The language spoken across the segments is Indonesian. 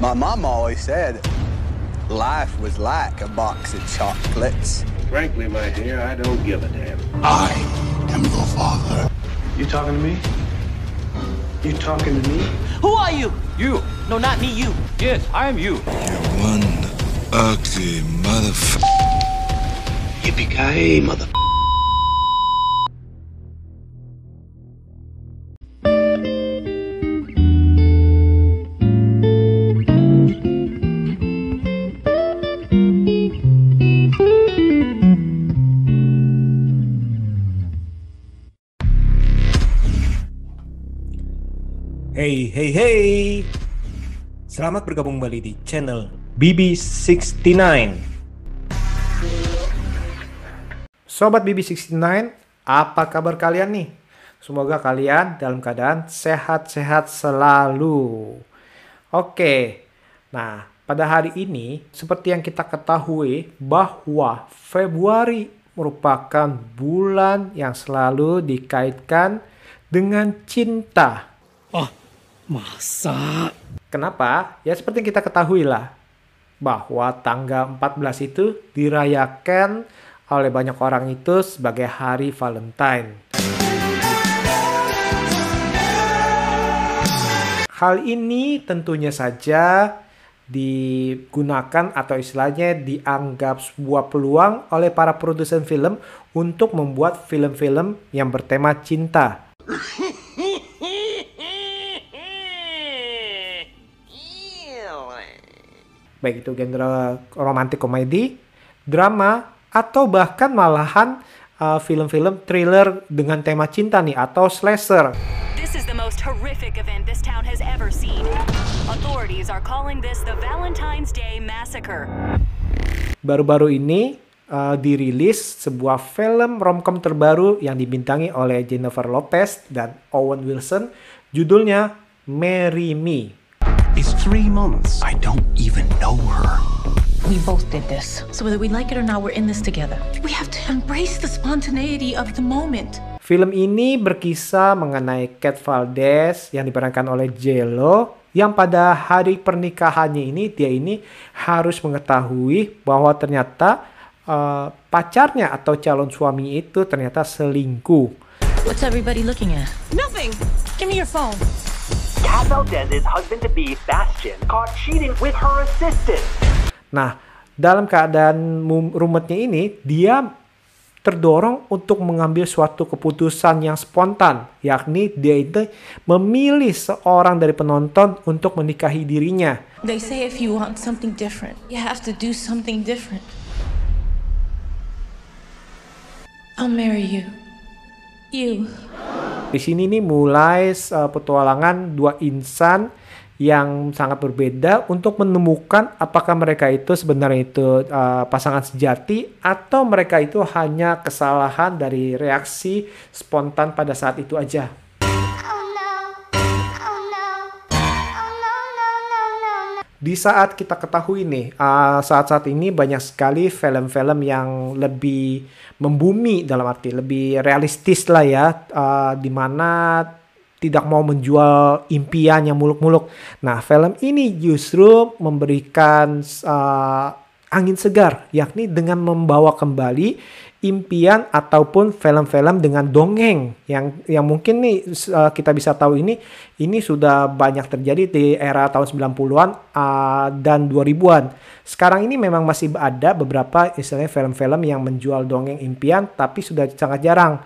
My mom always said life was like a box of chocolates. Frankly, my dear, I don't give a damn. I am your father. You talking to me? You talking to me? Who are you? You. No, not me, you. Yes, I am you. You one ugly motherfucker. Yippee-ki-yay, mother... Hey hey hey. Selamat bergabung kembali di channel BB69 Sobat BB69 Apa kabar kalian nih? Semoga kalian dalam keadaan sehat-sehat selalu. Oke Nah pada hari ini Seperti yang kita ketahui Bahwa Februari merupakan bulan yang selalu dikaitkan dengan cinta Masa? Kenapa? Ya seperti yang kita ketahui lah bahwa tanggal 14 itu dirayakan oleh banyak orang itu sebagai hari Valentine. Hal ini tentunya saja digunakan atau istilahnya dianggap sebuah peluang oleh para produsen film untuk membuat film-film yang bertema cinta. baik itu genre romantic komedi, drama, atau bahkan malahan uh, film-film thriller dengan tema cinta nih atau slasher. This is the most horrific event this town has ever seen. Authorities are calling this the Valentine's Day Massacre. Baru-baru ini uh, dirilis sebuah film romcom terbaru yang dibintangi oleh Jennifer Lopez dan Owen Wilson, judulnya Marry Me. It's three months. I don't even know her. We both did this. So whether we like it or not, we're in this together. We have to embrace the spontaneity of the moment. Film ini berkisah mengenai Kat Valdez yang diperankan oleh J.Lo yang pada hari pernikahannya ini dia ini harus mengetahui bahwa ternyata uh, pacarnya atau calon suami itu ternyata selingkuh. What's everybody looking at? Nothing. Give me your phone. Kat Valdez's husband-to-be, Bastian, caught cheating with her assistant. Nah, dalam keadaan mum- rumetnya ini, dia terdorong untuk mengambil suatu keputusan yang spontan, yakni dia itu memilih seorang dari penonton untuk menikahi dirinya. They say if you want something different, you have to do something different. I'll marry you. You. Di sini nih mulai uh, petualangan dua insan yang sangat berbeda untuk menemukan apakah mereka itu sebenarnya itu uh, pasangan sejati atau mereka itu hanya kesalahan dari reaksi spontan pada saat itu aja. Di saat kita ketahui nih, uh, saat-saat ini banyak sekali film-film yang lebih membumi dalam arti lebih realistis lah ya, uh, di mana tidak mau menjual impian yang muluk-muluk. Nah, film ini justru memberikan uh, angin segar, yakni dengan membawa kembali impian ataupun film-film dengan dongeng yang yang mungkin nih uh, kita bisa tahu ini ini sudah banyak terjadi di era tahun 90-an uh, dan 2000-an. Sekarang ini memang masih ada beberapa istilahnya film-film yang menjual dongeng impian tapi sudah sangat jarang.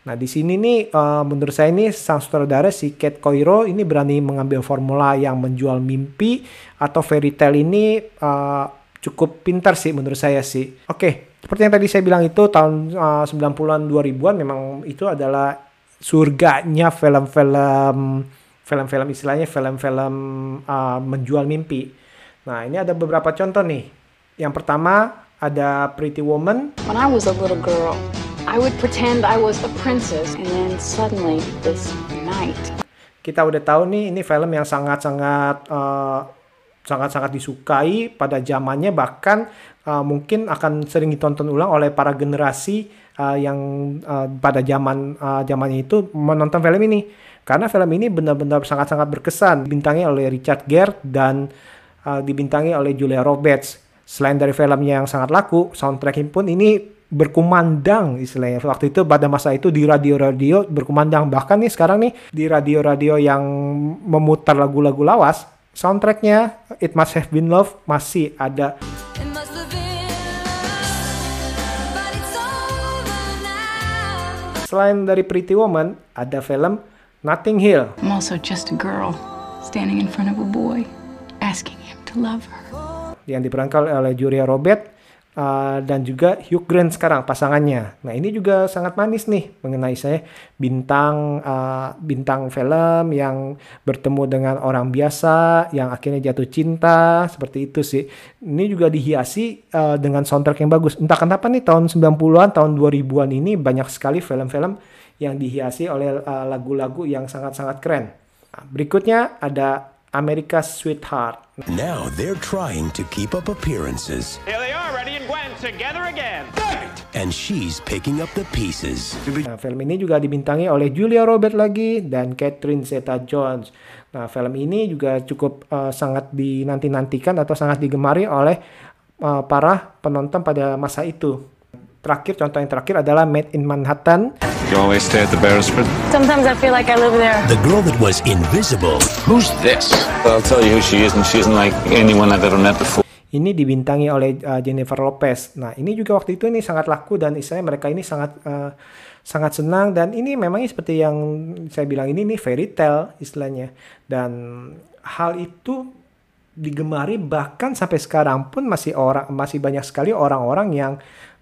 Nah, di sini nih uh, menurut saya ini sang sutradara si Kate Koiro ini berani mengambil formula yang menjual mimpi atau fairy tale ini uh, cukup pintar sih menurut saya sih. Oke, seperti yang tadi saya bilang itu tahun uh, 90-an 2000-an memang itu adalah surganya film-film film-film istilahnya film-film uh, menjual mimpi. Nah, ini ada beberapa contoh nih. Yang pertama ada Pretty Woman. When I was a little girl, I would pretend I was a princess, and then suddenly, this night, Kita udah tahu nih ini film yang sangat-sangat uh, sangat-sangat disukai pada zamannya bahkan uh, mungkin akan sering ditonton ulang oleh para generasi uh, yang uh, pada zaman uh, zamannya itu menonton film ini karena film ini benar-benar sangat-sangat berkesan bintangnya oleh Richard Gere dan uh, dibintangi oleh Julia Roberts. Selain dari filmnya yang sangat laku, soundtracknya pun ini berkumandang istilahnya. Waktu itu pada masa itu di radio-radio berkumandang. Bahkan nih sekarang nih di radio-radio yang memutar lagu-lagu lawas, soundtracknya It Must Have Been Love masih ada. Selain dari Pretty Woman, ada film Nothing Hill. I'm also just a girl standing in front of a boy asking him to love her. yang diperankan oleh Julia Robert uh, dan juga Hugh Grant sekarang pasangannya. Nah ini juga sangat manis nih mengenai saya bintang uh, bintang film yang bertemu dengan orang biasa yang akhirnya jatuh cinta seperti itu sih. Ini juga dihiasi uh, dengan soundtrack yang bagus. Entah kenapa nih tahun 90-an, tahun 2000-an ini banyak sekali film-film yang dihiasi oleh uh, lagu-lagu yang sangat-sangat keren. Nah, berikutnya ada America's Sweetheart. Now they're trying to keep up appearances. Here they are, Eddie and Gwen, together again. And she's picking up the pieces. Nah, film ini juga dibintangi oleh Julia Robert lagi dan Catherine Zeta-Jones. Nah, film ini juga cukup uh, sangat dinanti-nantikan atau sangat digemari oleh uh, para penonton pada masa itu. Terakhir, contoh yang terakhir adalah Made in Manhattan. You always stay at the Beresford? Sometimes I feel like I live there. The girl that was invisible. Who's this? I'll tell you who she is, and she isn't like anyone I've ever met before. Ini dibintangi oleh uh, Jennifer Lopez. Nah, ini juga waktu itu ini sangat laku dan istilahnya mereka ini sangat uh, sangat senang dan ini memangnya seperti yang saya bilang ini nih fairy tale istilahnya. Dan hal itu digemari bahkan sampai sekarang pun masih orang masih banyak sekali orang-orang yang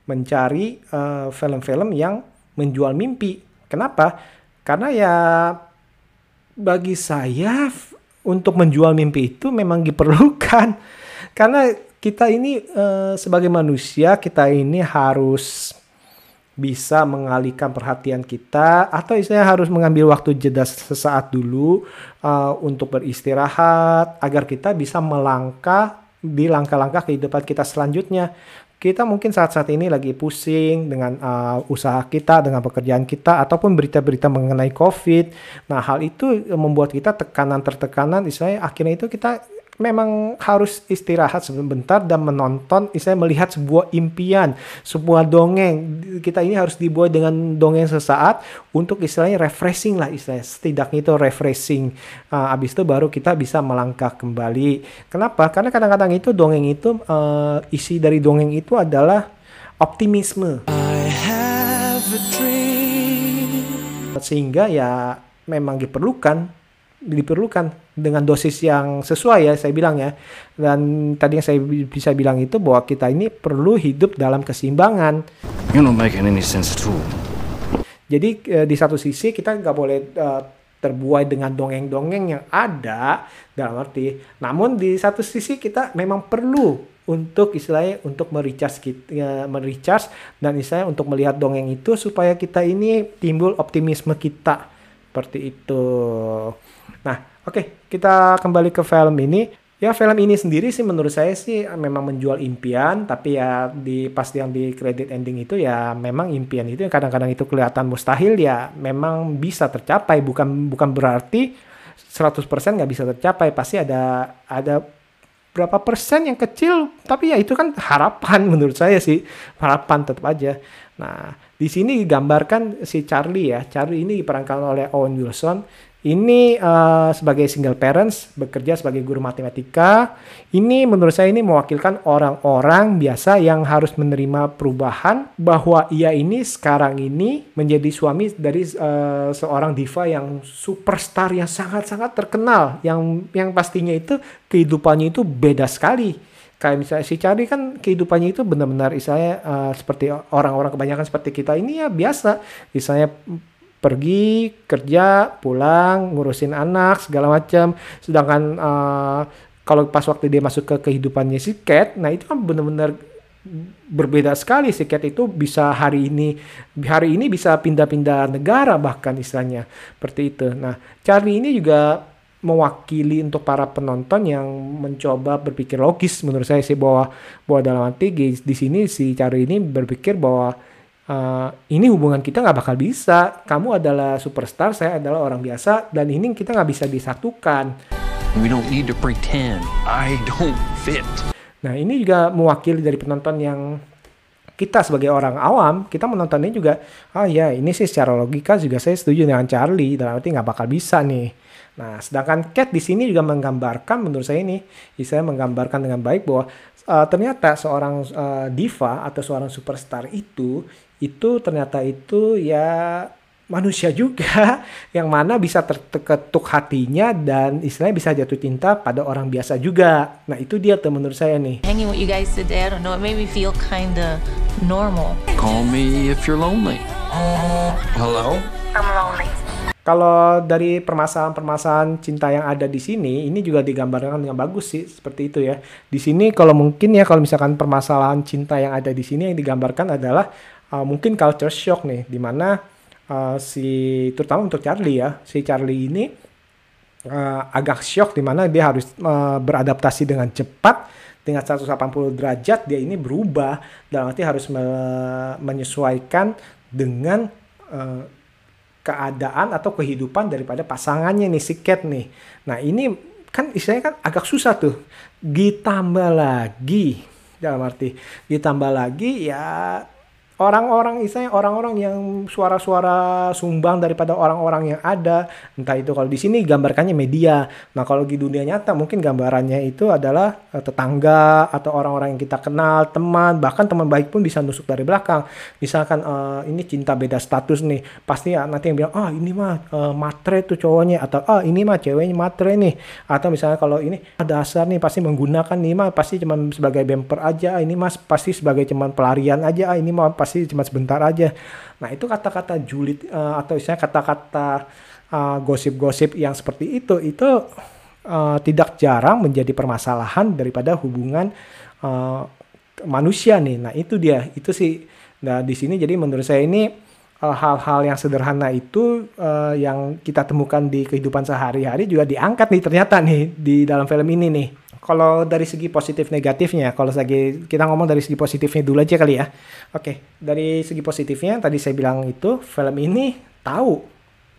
mencari uh, film-film yang menjual mimpi. Kenapa? Karena ya bagi saya untuk menjual mimpi itu memang diperlukan. Karena kita ini uh, sebagai manusia kita ini harus bisa mengalihkan perhatian kita atau istilahnya harus mengambil waktu jeda sesaat dulu uh, untuk beristirahat agar kita bisa melangkah di langkah-langkah kehidupan kita selanjutnya kita mungkin saat-saat ini lagi pusing dengan uh, usaha kita, dengan pekerjaan kita, ataupun berita-berita mengenai COVID. Nah, hal itu membuat kita tekanan-tertekanan, istilahnya akhirnya itu kita memang harus istirahat sebentar dan menonton, istilahnya melihat sebuah impian, sebuah dongeng. Kita ini harus dibuat dengan dongeng sesaat untuk istilahnya refreshing lah istilahnya. Setidaknya itu refreshing. Uh, abis itu baru kita bisa melangkah kembali. Kenapa? Karena kadang-kadang itu dongeng itu uh, isi dari dongeng itu adalah optimisme. Sehingga ya memang diperlukan diperlukan dengan dosis yang sesuai ya saya bilang ya dan tadi yang saya bisa bilang itu bahwa kita ini perlu hidup dalam keseimbangan You don't make any sense at all. jadi eh, di satu sisi kita nggak boleh eh, terbuai dengan dongeng-dongeng yang ada dalam arti namun di satu sisi kita memang perlu untuk istilahnya untuk mericharge kita, mericharge dan istilahnya untuk melihat dongeng itu supaya kita ini timbul optimisme kita seperti itu. Nah, oke, kita kembali ke film ini. Ya, film ini sendiri sih menurut saya sih memang menjual impian, tapi ya di pas yang di credit ending itu ya memang impian itu yang kadang-kadang itu kelihatan mustahil ya memang bisa tercapai, bukan bukan berarti 100% nggak bisa tercapai, pasti ada ada berapa persen yang kecil, tapi ya itu kan harapan menurut saya sih, harapan tetap aja. Nah, di sini digambarkan si Charlie ya, Charlie ini diperankan oleh Owen Wilson ini uh, sebagai single parents bekerja sebagai guru matematika. Ini menurut saya ini mewakilkan orang-orang biasa yang harus menerima perubahan bahwa ia ini sekarang ini menjadi suami dari uh, seorang diva yang superstar yang sangat-sangat terkenal. Yang yang pastinya itu kehidupannya itu beda sekali. Kayak misalnya si Cari kan kehidupannya itu benar-benar istilahnya uh, seperti orang-orang kebanyakan seperti kita ini ya biasa. Misalnya pergi kerja pulang ngurusin anak segala macam sedangkan uh, kalau pas waktu dia masuk ke kehidupannya si Cat nah itu kan benar-benar berbeda sekali. Si Cat itu bisa hari ini hari ini bisa pindah-pindah negara bahkan istilahnya. Seperti itu. Nah Charlie ini juga mewakili untuk para penonton yang mencoba berpikir logis menurut saya sih bahwa bahwa dalam arti di sini si Charlie ini berpikir bahwa uh, ini hubungan kita nggak bakal bisa. Kamu adalah superstar, saya adalah orang biasa, dan ini kita nggak bisa disatukan. We don't need to pretend. I don't fit. Nah, ini juga mewakili dari penonton yang kita sebagai orang awam, kita menontonnya juga, ah ya ini sih secara logika juga saya setuju dengan Charlie, dalam arti nggak bakal bisa nih. Nah, sedangkan Cat di sini juga menggambarkan, menurut saya ini, saya menggambarkan dengan baik bahwa uh, ternyata seorang uh, diva atau seorang superstar itu, itu ternyata itu ya manusia juga yang mana bisa terketuk hatinya dan istilahnya bisa jatuh cinta pada orang biasa juga. Nah itu dia tuh menurut saya nih. Hanging with you guys today, I don't know, it made me feel kinda normal. Call me if you're lonely. Hello? Kalau dari permasalahan-permasalahan cinta yang ada di sini, ini juga digambarkan dengan bagus sih, seperti itu ya. Di sini kalau mungkin ya, kalau misalkan permasalahan cinta yang ada di sini yang digambarkan adalah uh, mungkin culture shock nih, di mana uh, si terutama untuk Charlie ya, si Charlie ini uh, agak shock di mana dia harus uh, beradaptasi dengan cepat dengan 180 derajat dia ini berubah dalam arti harus me menyesuaikan dengan uh, keadaan atau kehidupan daripada pasangannya nih si nih. Nah ini kan istilahnya kan agak susah tuh. Ditambah lagi dalam arti ditambah lagi ya orang-orang istilahnya orang-orang yang suara-suara sumbang daripada orang-orang yang ada entah itu kalau di sini gambarkannya media. Nah kalau di dunia nyata mungkin gambarannya itu adalah uh, tetangga atau orang-orang yang kita kenal teman bahkan teman baik pun bisa nusuk dari belakang. Misalkan uh, ini cinta beda status nih pasti ya nanti yang bilang ah ini mah uh, matre tuh cowoknya atau ah ini mah ceweknya matre nih. Atau misalnya kalau ini ada dasar nih pasti menggunakan nih mah pasti cuma sebagai bumper aja ini mas pasti sebagai cuman pelarian aja ini mah pasti cuma sebentar aja. Nah itu kata-kata julid uh, atau misalnya kata-kata uh, gosip-gosip yang seperti itu itu uh, tidak jarang menjadi permasalahan daripada hubungan uh, manusia nih. Nah itu dia itu sih. Nah di sini jadi menurut saya ini hal-hal yang sederhana itu uh, yang kita temukan di kehidupan sehari-hari juga diangkat nih ternyata nih di dalam film ini nih kalau dari segi positif negatifnya, kalau lagi kita ngomong dari segi positifnya dulu aja kali ya. Oke, dari segi positifnya tadi saya bilang itu film ini tahu,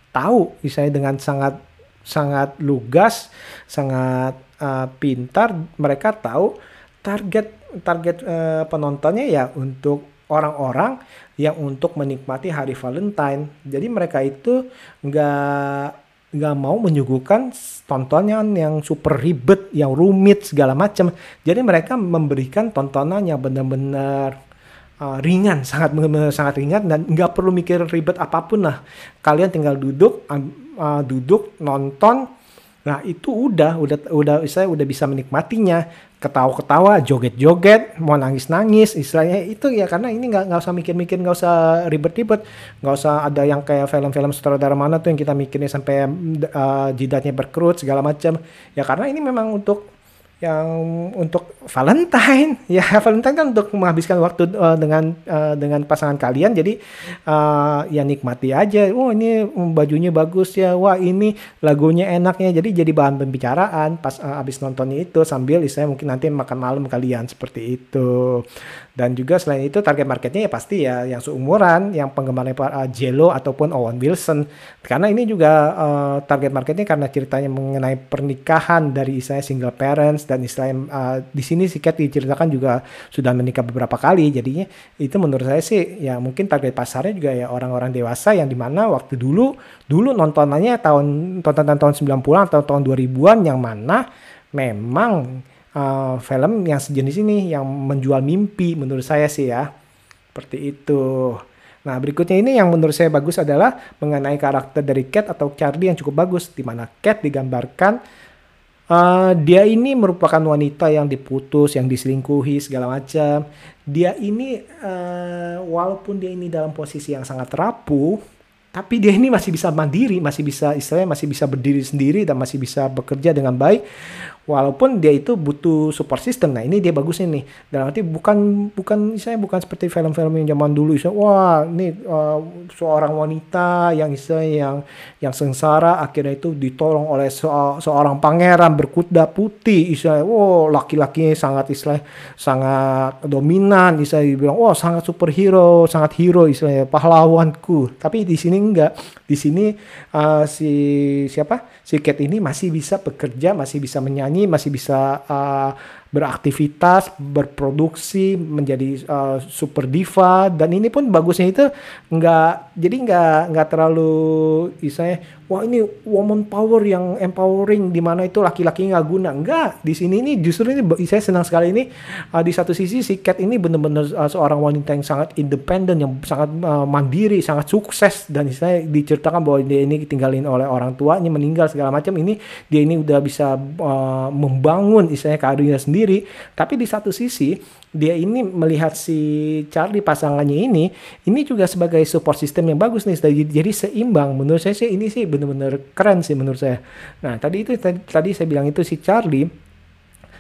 tahu misalnya dengan sangat sangat lugas, sangat uh, pintar mereka tahu target target uh, penontonnya ya untuk orang-orang yang untuk menikmati hari Valentine. Jadi mereka itu nggak nggak mau menyuguhkan tontonan yang super ribet, yang rumit segala macam. Jadi mereka memberikan tontonan yang benar-benar uh, ringan, sangat sangat ringan dan nggak perlu mikir ribet apa pun lah. Kalian tinggal duduk, uh, duduk nonton. Nah itu udah, udah, udah saya udah bisa menikmatinya ketawa-ketawa, joget-joget, mau nangis-nangis, istilahnya itu ya karena ini nggak nggak usah mikir-mikir, nggak usah ribet-ribet, nggak usah ada yang kayak film-film sutradara mana tuh yang kita mikirnya sampai uh, jidatnya berkerut segala macam. Ya karena ini memang untuk yang untuk Valentine. Ya Valentine kan untuk menghabiskan waktu uh, dengan uh, dengan pasangan kalian. Jadi uh, ya nikmati aja. Oh ini bajunya bagus ya. Wah ini lagunya enaknya. Jadi jadi bahan pembicaraan pas uh, abis nontonnya itu sambil istilahnya mungkin nanti makan malam kalian seperti itu dan juga selain itu target marketnya ya pasti ya yang seumuran yang penggemarnya uh, Jello ataupun Owen Wilson. Karena ini juga uh, target marketnya karena ceritanya mengenai pernikahan dari istilahnya single parents dan istilahnya uh, di sini si Cat diceritakan juga sudah menikah beberapa kali. Jadinya itu menurut saya sih ya mungkin target pasarnya juga ya orang-orang dewasa yang di mana waktu dulu dulu nontonannya tahun tontonan tahun 90-an atau tahun 2000-an yang mana memang uh, film yang sejenis ini yang menjual mimpi menurut saya sih ya seperti itu Nah, berikutnya ini yang menurut saya bagus adalah mengenai karakter dari Cat atau Charlie yang cukup bagus, di mana Cat digambarkan Uh, dia ini merupakan wanita yang diputus, yang diselingkuhi segala macam. Dia ini uh, walaupun dia ini dalam posisi yang sangat rapuh, tapi dia ini masih bisa mandiri, masih bisa istilahnya masih bisa berdiri sendiri dan masih bisa bekerja dengan baik walaupun dia itu butuh support system. Nah ini dia bagusnya nih dalam arti bukan bukan saya bukan seperti film-film yang zaman dulu istilah wah ini uh, seorang wanita yang istilah yang yang sengsara akhirnya itu ditolong oleh se seorang pangeran berkuda putih istilah wow laki-laki sangat istilah sangat dominan istilah bilang wah sangat superhero sangat hero istilahnya pahlawanku. Tapi di sini enggak. Di sini uh, si siapa? Si Cat ini masih bisa bekerja, masih bisa menyanyi, masih bisa uh, beraktivitas, berproduksi, menjadi uh, super diva dan ini pun bagusnya itu nggak jadi nggak nggak terlalu istilahnya wah ini woman power yang empowering di mana itu laki-laki nggak guna. Enggak di sini ini justru ini saya senang sekali ini uh, di satu sisi si Cat ini benar-benar uh, seorang wanita yang sangat independen yang sangat uh, mandiri sangat sukses dan istilahnya diceritakan bahwa dia ini ditinggalin oleh orang tuanya meninggal segala macam. Ini dia ini udah bisa uh, membangun istilahnya karirnya sendiri sendiri. Tapi di satu sisi dia ini melihat si Charlie pasangannya ini, ini juga sebagai support system yang bagus nih. Jadi, jadi seimbang. Menurut saya sih ini sih benar-benar keren sih menurut saya. Nah tadi itu tadi, tadi saya bilang itu si Charlie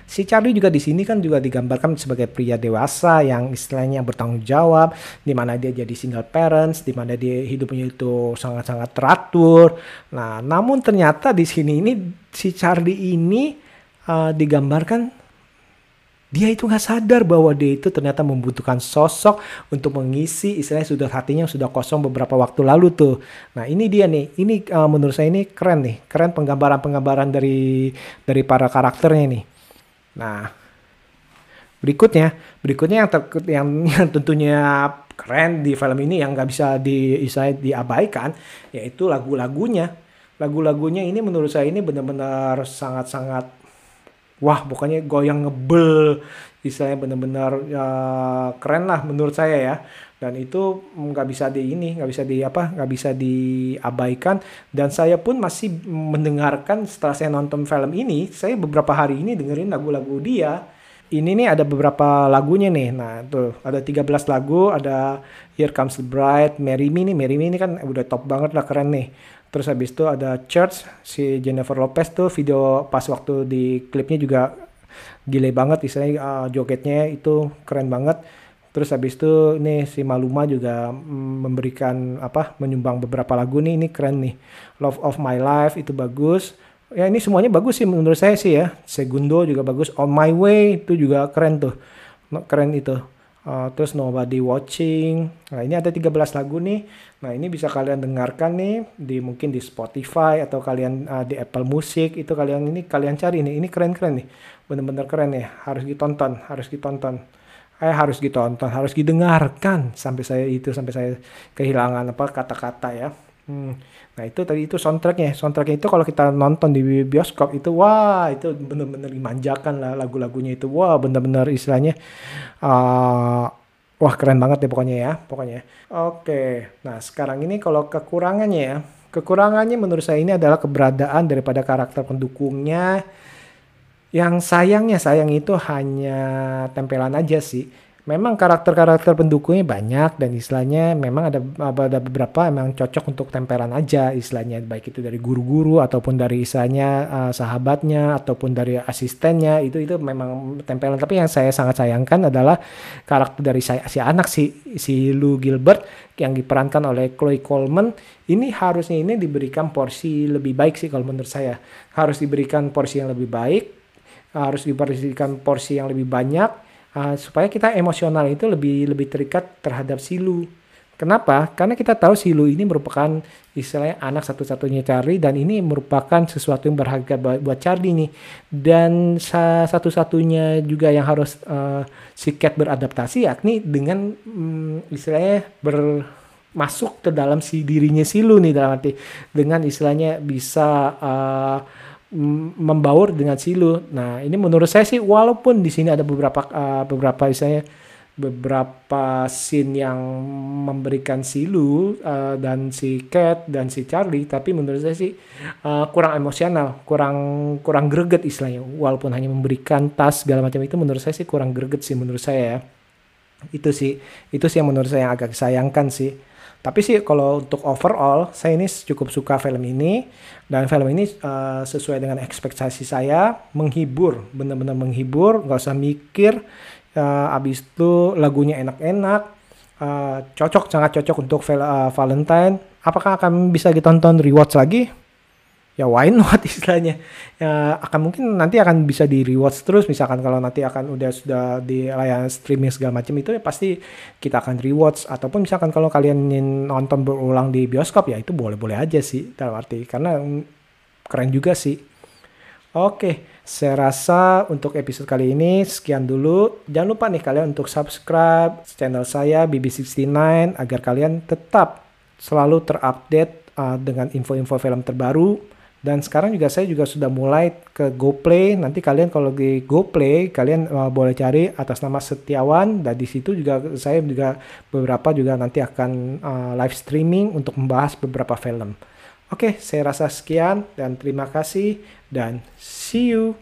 si Charlie juga di sini kan juga digambarkan sebagai pria dewasa yang istilahnya bertanggung jawab, di mana dia jadi single parents, di mana dia hidupnya itu sangat-sangat teratur. Nah, namun ternyata di sini ini si Charlie ini uh, digambarkan dia itu nggak sadar bahwa dia itu ternyata membutuhkan sosok untuk mengisi istilahnya sudah hatinya sudah kosong beberapa waktu lalu tuh. Nah ini dia nih, ini uh, menurut saya ini keren nih, keren penggambaran-penggambaran dari dari para karakternya nih. Nah berikutnya, berikutnya yang ter, yang, yang tentunya keren di film ini yang nggak bisa di diabaikan yaitu lagu-lagunya. Lagu-lagunya ini menurut saya ini benar-benar sangat-sangat wah pokoknya goyang ngebel. Istilahnya benar-benar ya, keren lah menurut saya ya. Dan itu nggak bisa di ini nggak bisa di apa nggak bisa diabaikan. Dan saya pun masih mendengarkan setelah saya nonton film ini saya beberapa hari ini dengerin lagu-lagu dia ini nih ada beberapa lagunya nih nah tuh ada 13 lagu ada Here Comes the Bride Mary Me nih Mary Me ini kan udah top banget lah keren nih Terus habis itu ada Church si Jennifer Lopez tuh video pas waktu di klipnya juga gile banget istilahnya uh, jogetnya itu keren banget. Terus habis itu ini si Maluma juga mm, memberikan apa menyumbang beberapa lagu nih ini keren nih. Love of My Life itu bagus. Ya ini semuanya bagus sih menurut saya sih ya. Segundo juga bagus. On My Way itu juga keren tuh. Keren itu. Uh, terus Nobody Watching. Nah, ini ada 13 lagu nih. Nah, ini bisa kalian dengarkan nih di mungkin di Spotify atau kalian uh, di Apple Music itu kalian ini kalian cari nih. Ini keren-keren nih. Bener-bener keren nih. Harus ditonton, harus ditonton. Eh harus ditonton, harus didengarkan sampai saya itu sampai saya kehilangan apa kata-kata ya. Hmm. Nah itu tadi itu soundtracknya, soundtracknya itu kalau kita nonton di bioskop itu wah itu bener-bener dimanjakan lah lagu-lagunya itu wah bener-bener istilahnya uh, wah keren banget deh pokoknya ya pokoknya. Oke, nah sekarang ini kalau kekurangannya ya, kekurangannya menurut saya ini adalah keberadaan daripada karakter pendukungnya yang sayangnya sayang itu hanya tempelan aja sih memang karakter-karakter pendukungnya banyak dan istilahnya memang ada ada beberapa memang cocok untuk tempelan aja istilahnya. Baik itu dari guru-guru ataupun dari istilahnya uh, sahabatnya ataupun dari asistennya. Itu itu memang tempelan. Tapi yang saya sangat sayangkan adalah karakter dari saya si anak si si Lou Gilbert yang diperankan oleh Chloe Coleman. Ini harusnya ini diberikan porsi lebih baik sih kalau menurut saya. Harus diberikan porsi yang lebih baik harus diberikan porsi yang lebih banyak uh, supaya kita emosional itu lebih lebih terikat terhadap Silu. Kenapa? Karena kita tahu Silu ini merupakan istilahnya anak satu-satunya Charlie dan ini merupakan sesuatu yang berharga buat Charlie nih. Dan satu-satunya juga yang harus uh, si Cat beradaptasi yakni dengan um, istilahnya ber masuk ke dalam si dirinya Silu nih dalam arti dengan istilahnya bisa uh, membaur dengan silu. Nah, ini menurut saya sih walaupun di sini ada beberapa uh, beberapa misalnya beberapa scene yang memberikan silu uh, dan si Cat dan si Charlie, tapi menurut saya sih uh, kurang emosional, kurang kurang greget istilahnya. Walaupun hanya memberikan tas segala macam itu menurut saya sih kurang greget sih menurut saya ya. Itu sih itu sih yang menurut saya yang agak sayangkan sih. Tapi sih kalau untuk overall, saya ini cukup suka film ini dan film ini uh, sesuai dengan ekspektasi saya, menghibur, benar-benar menghibur, nggak usah mikir. Uh, abis itu lagunya enak-enak, uh, cocok sangat cocok untuk uh, Valentine. Apakah akan bisa ditonton rewatch lagi? Ya why not istilahnya? Ya akan mungkin nanti akan bisa di rewatch terus. Misalkan kalau nanti akan udah sudah di layanan streaming segala macam itu ya pasti kita akan rewatch ataupun misalkan kalau kalian ingin nonton berulang di bioskop ya itu boleh-boleh aja sih dalam arti. Karena keren juga sih. Oke saya rasa untuk episode kali ini sekian dulu. Jangan lupa nih kalian untuk subscribe channel saya BB69 agar kalian tetap selalu terupdate uh, dengan info-info film terbaru dan sekarang juga saya juga sudah mulai ke GoPlay. Nanti kalian kalau di GoPlay kalian uh, boleh cari atas nama Setiawan dan di situ juga saya juga beberapa juga nanti akan uh, live streaming untuk membahas beberapa film. Oke, saya rasa sekian dan terima kasih dan see you.